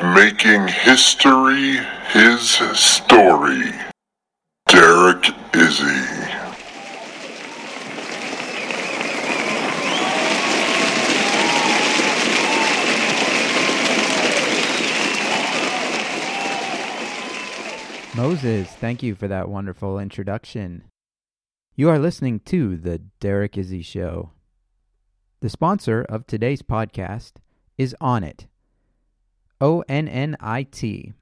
Making history his story, Derek Izzi. Moses, thank you for that wonderful introduction. You are listening to The Derek Izzi Show. The sponsor of today's podcast is Onnit. O N N I T.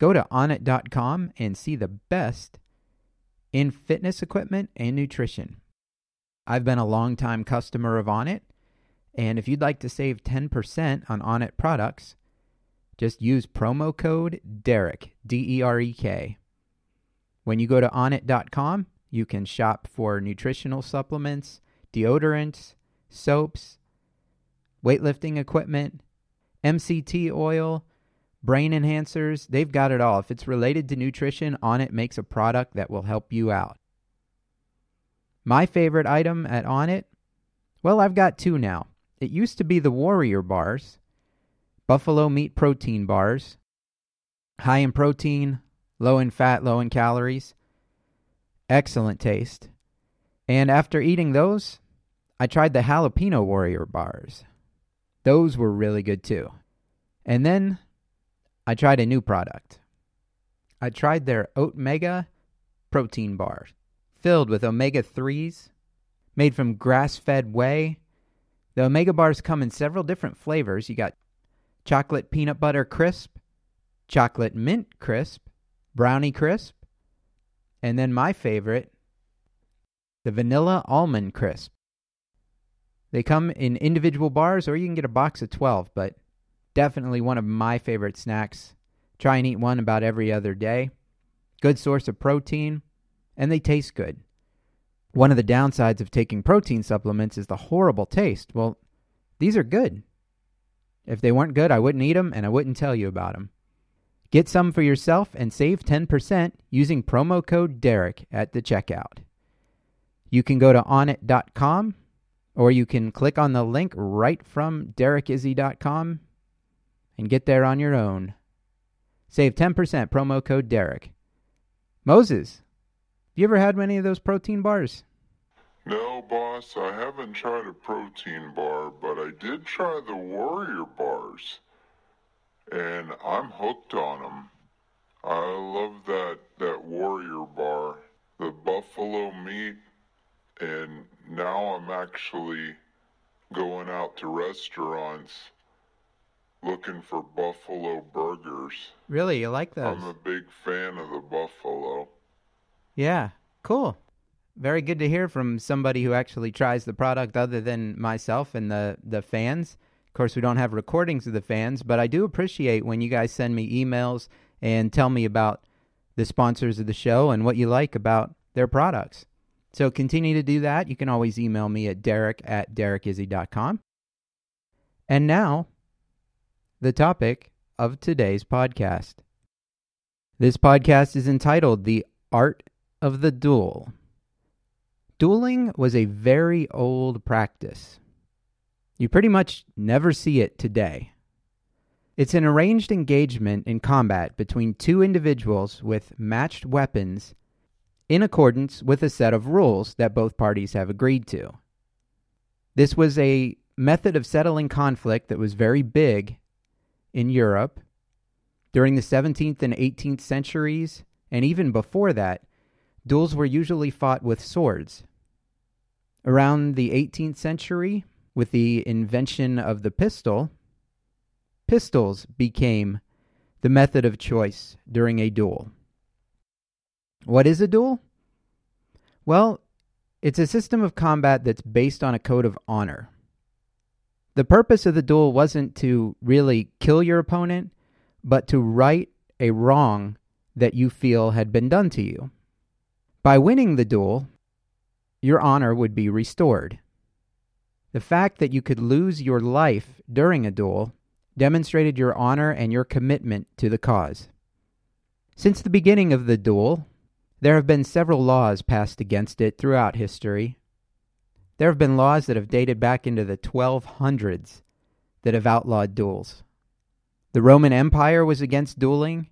Go to onnit.com and see the best in fitness equipment and nutrition. I've been a long-time customer of Onnit, and if you'd like to save 10% on Onnit products, just use promo code DEREK, D E R E K. When you go to onnit.com, you can shop for nutritional supplements, deodorants, soaps, weightlifting equipment, MCT oil, brain enhancers. They've got it all. If it's related to nutrition, Onnit makes a product that will help you out. My favorite item at Onnit? Well, I've got two now. It used to be the Warrior bars, buffalo meat protein bars, high in protein, low in fat, low in calories. Excellent taste. And after eating those, I tried the jalapeno warrior bars. Those were really good too. And then I tried a new product. I tried their Oatmega protein bar, filled with omega 3s, made from grass fed whey. The omega bars come in several different flavors. You got chocolate peanut butter crisp, chocolate mint crisp, brownie crisp, and then my favorite, the vanilla almond crisp. They come in individual bars or you can get a box of 12, but definitely one of my favorite snacks. Try and eat one about every other day. Good source of protein, and they taste good. One of the downsides of taking protein supplements is the horrible taste. Well, these are good. If they weren't good, I wouldn't eat them and I wouldn't tell you about them. Get some for yourself and save 10% using promo code DEREK at the checkout. You can go to onnit.com or you can click on the link right from derekizzi.com and get there on your own. Save 10% promo code Derek. Moses, have you ever had any of those protein bars? No, boss, I haven't tried a protein bar, but I did try the Warrior bars. And I'm hooked on them. I love that, that Warrior bar, the buffalo meat, and now I'm actually going out to restaurants looking for buffalo burgers. Really, you like those? I'm a big fan of the buffalo. Yeah, cool. Very good to hear from somebody who actually tries the product other than myself and the, the fans. Of course, we don't have recordings of the fans, but I do appreciate when you guys send me emails and tell me about the sponsors of the show and what you like about their products. So continue to do that. You can always email me at derek at derekizzi.com. And now, the topic of today's podcast. This podcast is entitled The Art of the Duel. Dueling was a very old practice. You pretty much never see it today. It's an arranged engagement in combat between two individuals with matched weapons in accordance with a set of rules that both parties have agreed to. This was a method of settling conflict that was very big in Europe during the 17th and 18th centuries, and even before that, duels were usually fought with swords. Around the 18th century, with the invention of the pistol, pistols became the method of choice during a duel. What is a duel? Well, it's a system of combat that's based on a code of honor. The purpose of the duel wasn't to really kill your opponent, but to right a wrong that you feel had been done to you. By winning the duel, your honor would be restored. The fact that you could lose your life during a duel demonstrated your honor and your commitment to the cause. Since the beginning of the duel, there have been several laws passed against it throughout history. There have been laws that have dated back into the 1200s that have outlawed duels. The Roman Empire was against dueling,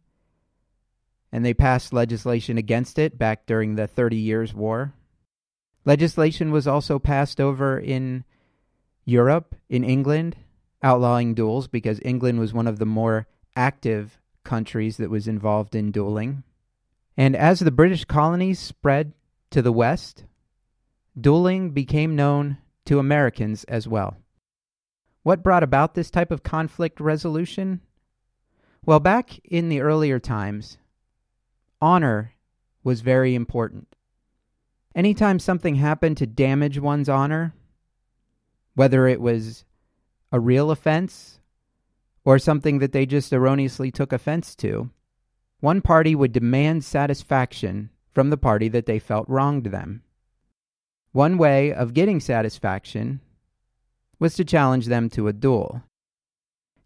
and they passed legislation against it back during the Thirty Years' War. Legislation was also passed over in Europe, in England, outlawing duels because England was one of the more active countries that was involved in dueling. And as the British colonies spread to the west, dueling became known to Americans as well. What brought about this type of conflict resolution? Well, back in the earlier times, honor was very important. Anytime something happened to damage one's honor, whether it was a real offense or something that they just erroneously took offense to, one party would demand satisfaction from the party that they felt wronged them. One way of getting satisfaction was to challenge them to a duel.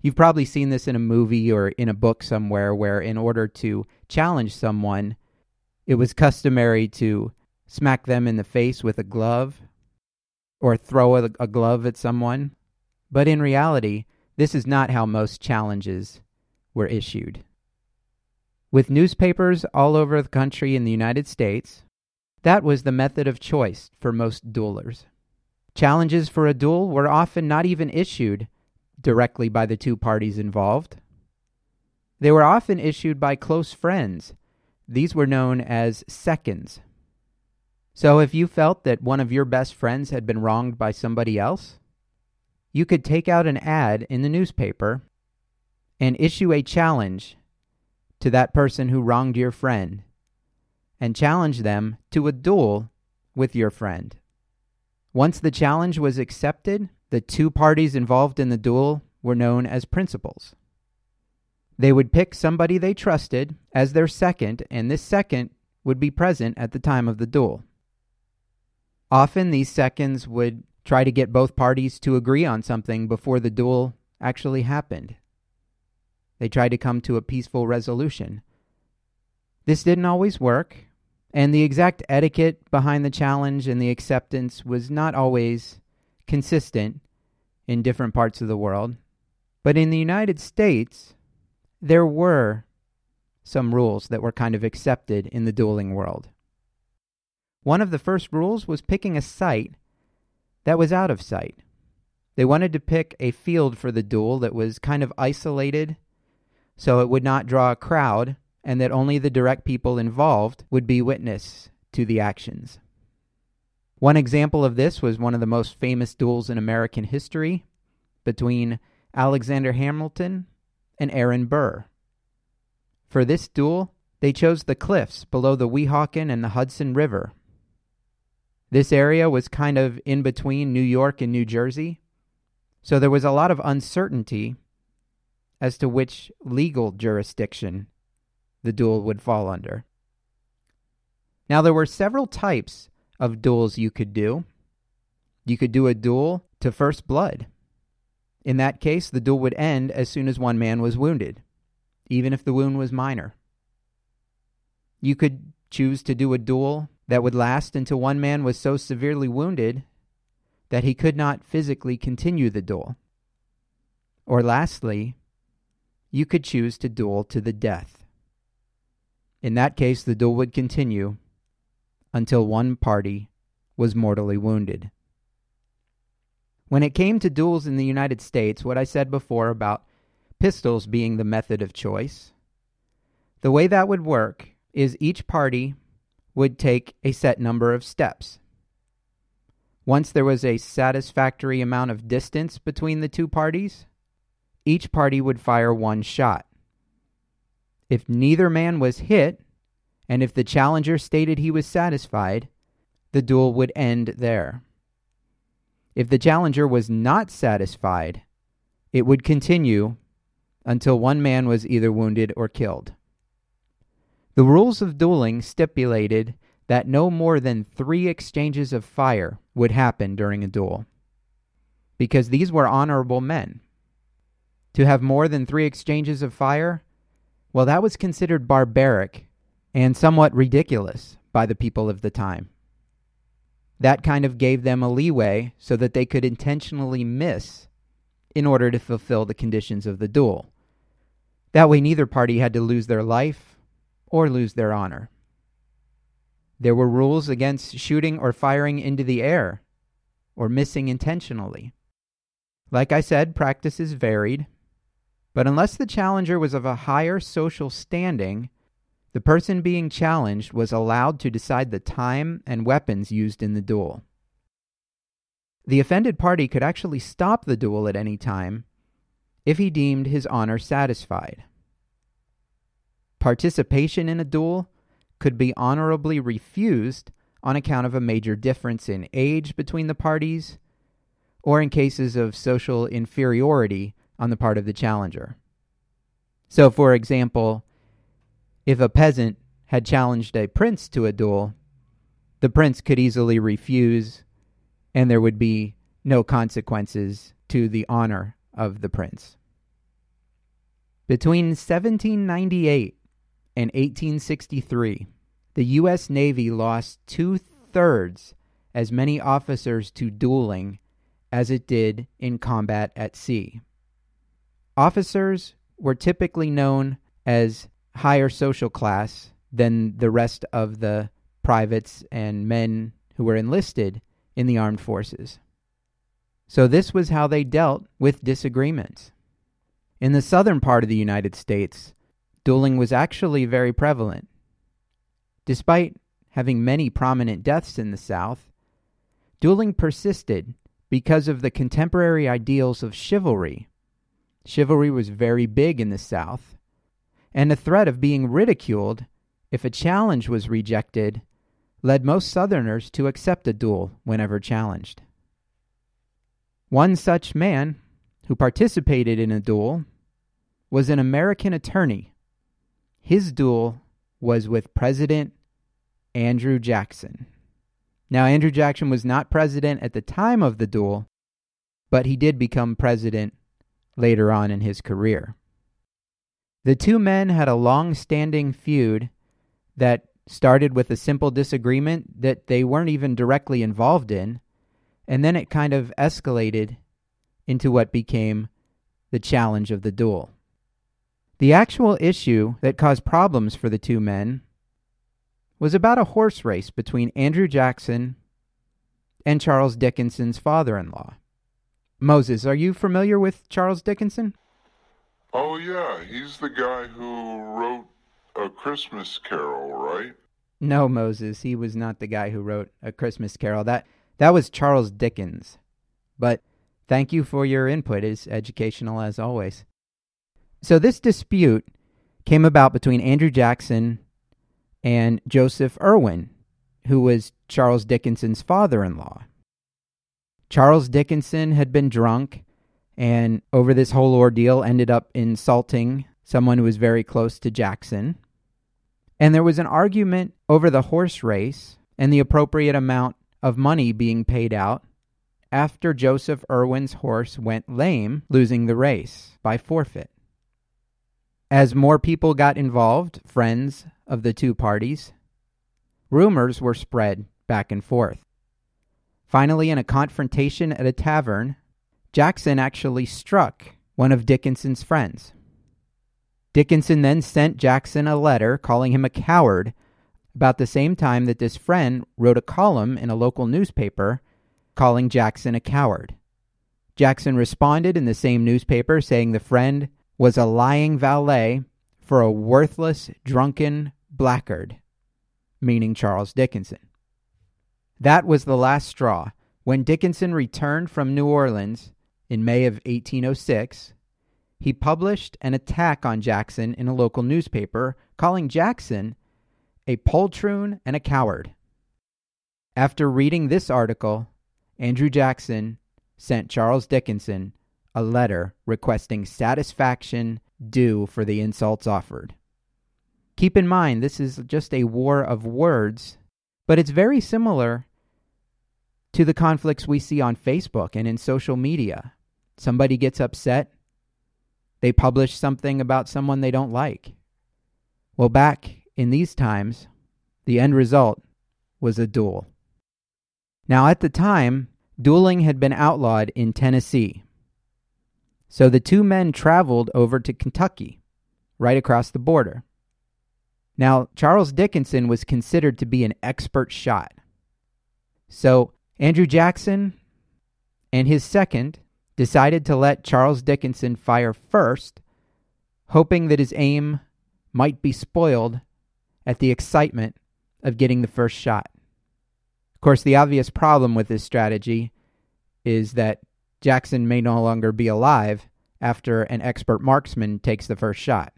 You've probably seen this in a movie or in a book somewhere where, in order to challenge someone, it was customary to smack them in the face with a glove or throw a, a glove at someone. But in reality, this is not how most challenges were issued. With newspapers all over the country in the United States, that was the method of choice for most duelers. Challenges for a duel were often not even issued directly by the two parties involved. They were often issued by close friends. These were known as seconds. So if you felt that one of your best friends had been wronged by somebody else, you could take out an ad in the newspaper and issue a challenge to that person who wronged your friend and challenge them to a duel with your friend. Once the challenge was accepted, the two parties involved in the duel were known as principals. They would pick somebody they trusted as their second, and this second would be present at the time of the duel. Often, these seconds would try to get both parties to agree on something before the duel actually happened. They tried to come to a peaceful resolution. This didn't always work, and the exact etiquette behind the challenge and the acceptance was not always consistent in different parts of the world. But in the United States, there were some rules that were kind of accepted in the dueling world. One of the first rules was picking a site that was out of sight. They wanted to pick a field for the duel that was kind of isolated so it would not draw a crowd and that only the direct people involved would be witness to the actions. One example of this was one of the most famous duels in American history between Alexander Hamilton and Aaron Burr. For this duel, they chose the cliffs below the Weehawken and the Hudson River. This area was kind of in between New York and New Jersey, so there was a lot of uncertainty as to which legal jurisdiction the duel would fall under. Now, there were several types of duels you could do. You could do a duel to first blood. In that case, the duel would end as soon as one man was wounded, even if the wound was minor. You could choose to do a duel that would last until one man was so severely wounded that he could not physically continue the duel. Or lastly, you could choose to duel to the death. In that case, the duel would continue until one party was mortally wounded. When it came to duels in the United States, what I said before about pistols being the method of choice, the way that would work is each party would take a set number of steps. Once there was a satisfactory amount of distance between the two parties, each party would fire one shot. If neither man was hit, and if the challenger stated he was satisfied, the duel would end there. If the challenger was not satisfied, it would continue until one man was either wounded or killed. The rules of dueling stipulated that no more than three exchanges of fire would happen during a duel, because these were honorable men. To have more than three exchanges of fire, well, that was considered barbaric and somewhat ridiculous by the people of the time. That kind of gave them a leeway so that they could intentionally miss in order to fulfill the conditions of the duel. That way, neither party had to lose their life or lose their honor. There were rules against shooting or firing into the air or missing intentionally. Like I said, practices varied, but unless the challenger was of a higher social standing, the person being challenged was allowed to decide the time and weapons used in the duel. The offended party could actually stop the duel at any time if he deemed his honor satisfied. Participation in a duel could be honorably refused on account of a major difference in age between the parties or in cases of social inferiority on the part of the challenger. So, for example, if a peasant had challenged a prince to a duel, the prince could easily refuse, and there would be no consequences to the honor of the prince. Between 1798 and 1863, the U.S. Navy lost two thirds as many officers to dueling as it did in combat at sea. Officers were typically known as higher social class than the rest of the privates and men who were enlisted in the armed forces. So, this was how they dealt with disagreements. In the southern part of the United States, dueling was actually very prevalent. Despite having many prominent deaths in the South, dueling persisted because of the contemporary ideals of chivalry. Chivalry was very big in the South, and the threat of being ridiculed if a challenge was rejected led most Southerners to accept a duel whenever challenged. One such man who participated in a duel was an American attorney. His duel was with President Andrew Jackson. Now, Andrew Jackson was not president at the time of the duel, but he did become president later on in his career. The two men had a long standing feud that started with a simple disagreement that they weren't even directly involved in, and then it kind of escalated into what became the challenge of the duel. The actual issue that caused problems for the two men was about a horse race between Andrew Jackson and Charles Dickinson's father in law. Moses, are you familiar with Charles Dickinson? Oh, yeah, he's the guy who wrote A Christmas Carol, right? No, Moses, he was not the guy who wrote A Christmas Carol. That that was Charles Dickens. But thank you for your input. It's educational as always. So this dispute came about between Andrew Jackson and Joseph Erwin, who was Charles Dickinson's father-in-law. Charles Dickinson had been drunk and over this whole ordeal ended up insulting someone who was very close to Jackson. And there was an argument over the horse race and the appropriate amount of money being paid out after Joseph Erwin's horse went lame, losing the race by forfeit. As more people got involved, friends of the two parties, rumors were spread back and forth. Finally, in a confrontation at a tavern, Jackson actually struck one of Dickinson's friends. Dickinson then sent Jackson a letter calling him a coward about the same time that this friend wrote a column in a local newspaper calling Jackson a coward. Jackson responded in the same newspaper saying the friend was a lying valet for a worthless, drunken blackguard, meaning Charles Dickinson. That was the last straw. When Dickinson returned from New Orleans, in May of 1806, he published an attack on Jackson in a local newspaper, calling Jackson a poltroon and a coward. After reading this article, Andrew Jackson sent Charles Dickinson a letter requesting satisfaction due for the insults offered. Keep in mind, this is just a war of words, but it's very similar to the conflicts we see on Facebook and in social media. Somebody gets upset, they publish something about someone they don't like. Well, back in these times, the end result was a duel. Now, at the time, dueling had been outlawed in Tennessee. So the two men traveled over to Kentucky, right across the border. Now, Charles Dickinson was considered to be an expert shot. So Andrew Jackson and his second decided to let Charles Dickinson fire first, hoping that his aim might be spoiled at the excitement of getting the first shot. Of course, the obvious problem with this strategy is that Jackson may no longer be alive after an expert marksman takes the first shot.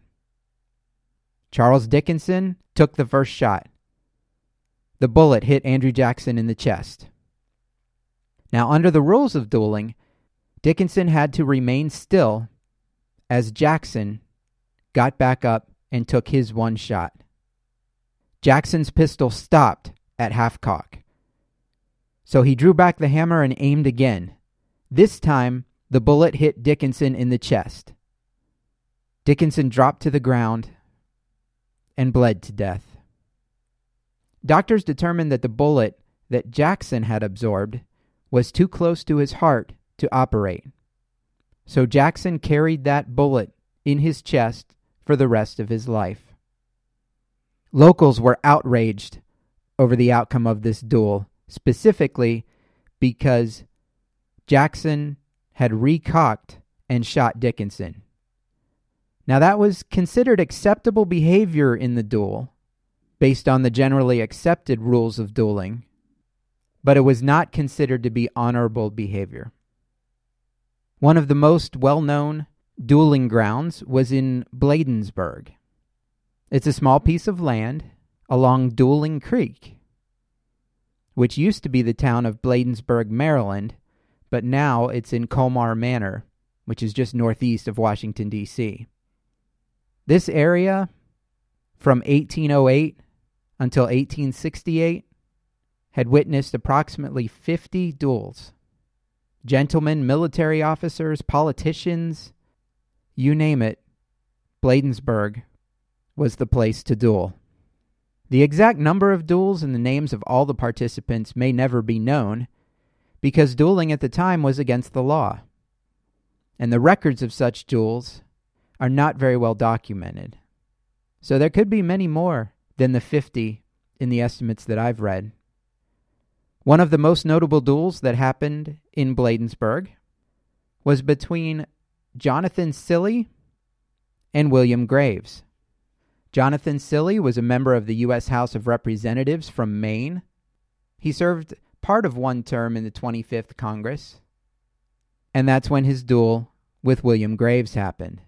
Charles Dickinson took the first shot. The bullet hit Andrew Jackson in the chest. Now, under the rules of dueling, Dickinson had to remain still as Jackson got back up and took his one shot. Jackson's pistol stopped at half cock. So he drew back the hammer and aimed again. This time, the bullet hit Dickinson in the chest. Dickinson dropped to the ground and bled to death. Doctors determined that the bullet that Jackson had absorbed was too close to his heart to operate. So Jackson carried that bullet in his chest for the rest of his life. Locals were outraged over the outcome of this duel, specifically because Jackson had recocked and shot Dickinson. Now, that was considered acceptable behavior in the duel, based on the generally accepted rules of dueling, but it was not considered to be honorable behavior. One of the most well known dueling grounds was in Bladensburg. It's a small piece of land along Dueling Creek, which used to be the town of Bladensburg, Maryland, but now it's in Colmar Manor, which is just northeast of Washington, D.C. This area from 1808 until 1868 had witnessed approximately 50 duels. Gentlemen, military officers, politicians, you name it, Bladensburg was the place to duel. The exact number of duels and the names of all the participants may never be known because dueling at the time was against the law. And the records of such duels are not very well documented. So there could be many more than the 50 in the estimates that I've read. One of the most notable duels that happened in Bladensburg was between Jonathan Cilley and William Graves. Jonathan Cilley was a member of the U.S. House of Representatives from Maine. He served part of one term in the 25th Congress, and that's when his duel with William Graves happened.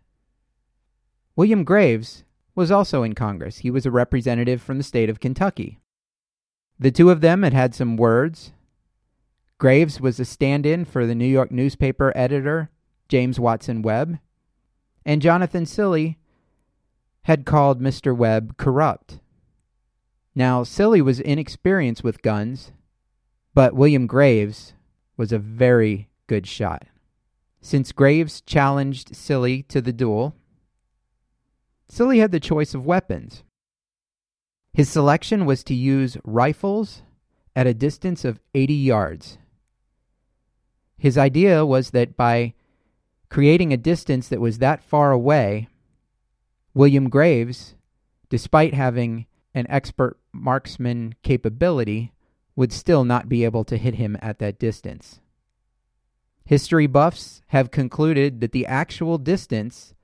William Graves was also in Congress. He was a representative from the state of Kentucky. The two of them had had some words. Graves was a stand in for the New York newspaper editor, James Watson Webb, and Jonathan Cilley had called Mr. Webb corrupt. Now, Cilley was inexperienced with guns, but William Graves was a very good shot. Since Graves challenged Cilley to the duel, Cilley had the choice of weapons. His selection was to use rifles at a distance of 80 yards. His idea was that by creating a distance that was that far away, William Graves, despite having an expert marksman capability, would still not be able to hit him at that distance. History buffs have concluded that the actual distance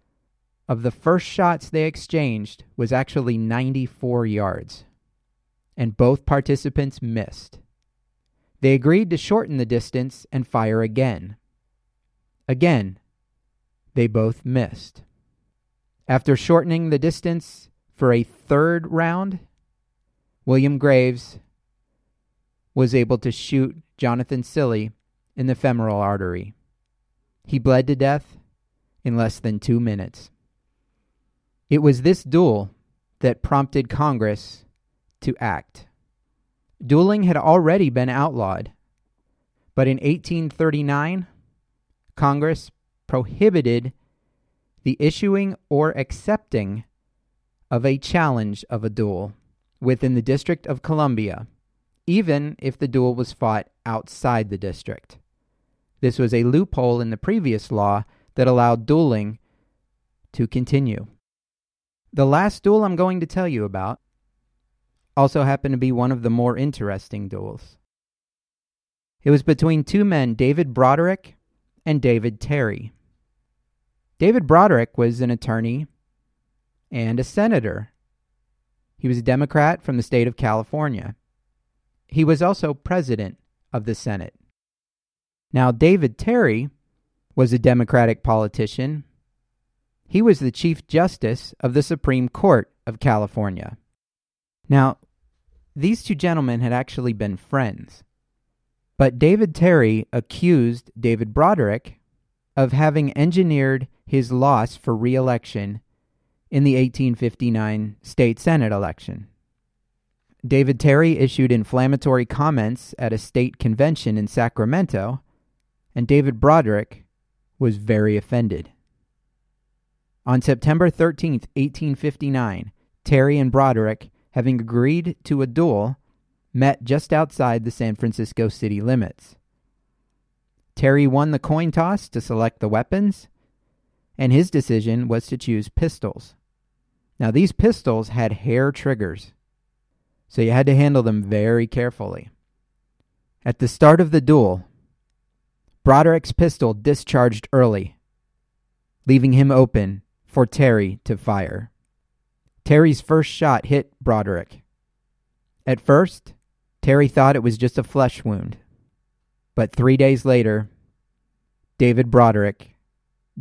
of the first shots they exchanged was actually 94 yards, and both participants missed. They agreed to shorten the distance and fire again. Again, they both missed. After shortening the distance for a third round, William Graves was able to shoot Jonathan Cilley in the femoral artery. He bled to death in less than two minutes. It was this duel that prompted Congress to act. Dueling had already been outlawed, but in 1839, Congress prohibited the issuing or accepting of a challenge of a duel within the District of Columbia, even if the duel was fought outside the district. This was a loophole in the previous law that allowed dueling to continue. The last duel I'm going to tell you about also happened to be one of the more interesting duels. It was between two men, David Broderick and David Terry. David Broderick was an attorney and a senator. He was a Democrat from the state of California. He was also president of the Senate. Now, David Terry was a Democratic politician. He was the Chief Justice of the Supreme Court of California. Now, these two gentlemen had actually been friends. But David Terry accused David Broderick of having engineered his loss for re election in the 1859 state Senate election. David Terry issued inflammatory comments at a state convention in Sacramento, and David Broderick was very offended. On September 13, 1859, Terry and Broderick, having agreed to a duel, met just outside the San Francisco city limits. Terry won the coin toss to select the weapons, and his decision was to choose pistols. Now, these pistols had hair triggers, so you had to handle them very carefully. At the start of the duel, Broderick's pistol discharged early, leaving him open for Terry to fire. Terry's first shot hit Broderick. At first, Terry thought it was just a flesh wound. But three days later, David Broderick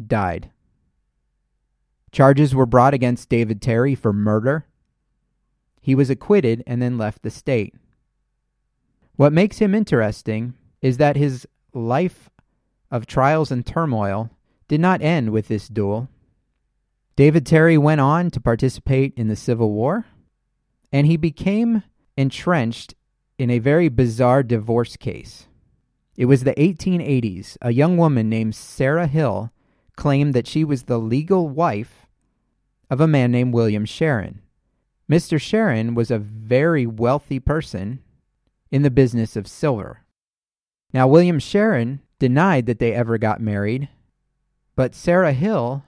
died. Charges were brought against David Terry for murder. He was acquitted and then left the state. What makes him interesting is that his life of trials and turmoil did not end with this duel. David Terry went on to participate in the Civil War, and he became entrenched in a very bizarre divorce case. It was the 1880s. A young woman named Sarah Hill claimed that she was the legal wife of a man named William Sharon. Mr. Sharon was a very wealthy person in the business of silver. Now, William Sharon denied that they ever got married, but Sarah Hill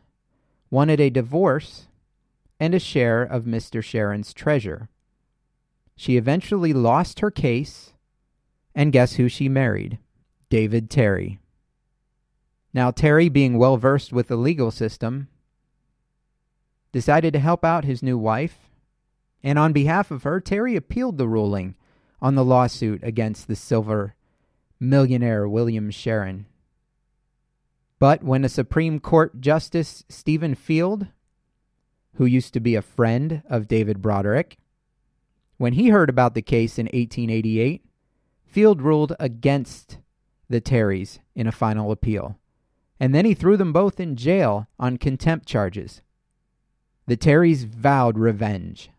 wanted a divorce and a share of Mr. Sharon's treasure. She eventually lost her case, and guess who she married? David Terry. Now, Terry, being well versed with the legal system, decided to help out his new wife, and on behalf of her, Terry appealed the ruling on the lawsuit against the silver millionaire William Sharon. But when a Supreme Court Justice Stephen Field, who used to be a friend of David Broderick, when he heard about the case in 1888, Field ruled against the Terrys in a final appeal, and then he threw them both in jail on contempt charges. The Terrys vowed revenge.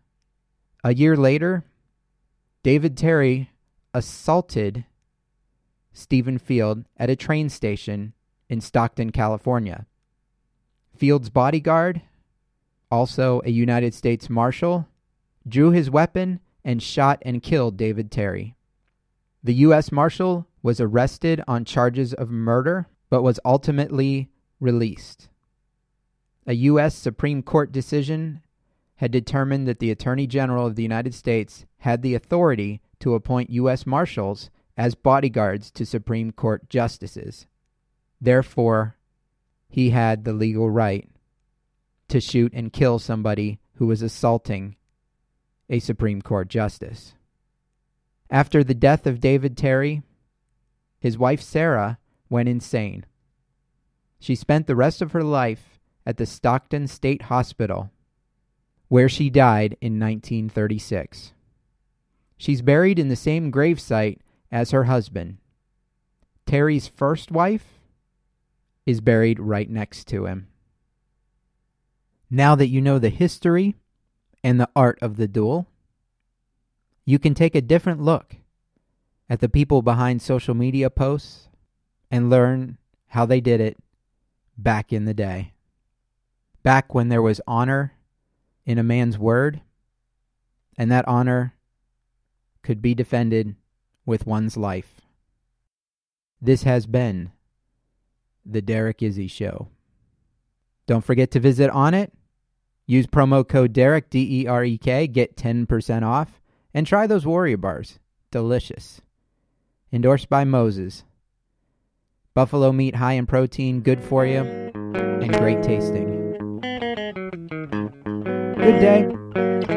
A year later, David Terry assaulted Stephen Field at a train station in Stockton, California. Field's bodyguard, also a United States Marshal, drew his weapon and shot and killed David Terry. The U.S. Marshal was arrested on charges of murder, but was ultimately released. A U.S. Supreme Court decision had determined that the Attorney General of the United States had the authority to appoint U.S. Marshals as bodyguards to Supreme Court justices. Therefore, he had the legal right to shoot and kill somebody who was assaulting a Supreme Court justice. After the death of David Terry, his wife Sarah went insane. She spent the rest of her life at the Stockton State Hospital, where she died in 1936. She's buried in the same gravesite as her husband. Terry's first wife is buried right next to him. Now that you know the history and the art of the duel, you can take a different look at the people behind social media posts and learn how they did it back in the day. Back when there was honor in a man's word, and that honor could be defended with one's life. This has been the Derek Izzi Show. Don't forget to visit Onnit. Use promo code Derek, D E R E K, get 10% off, and try those Warrior Bars. Delicious. Endorsed by Moses. Buffalo meat high in protein, good for you, and great tasting. Good day.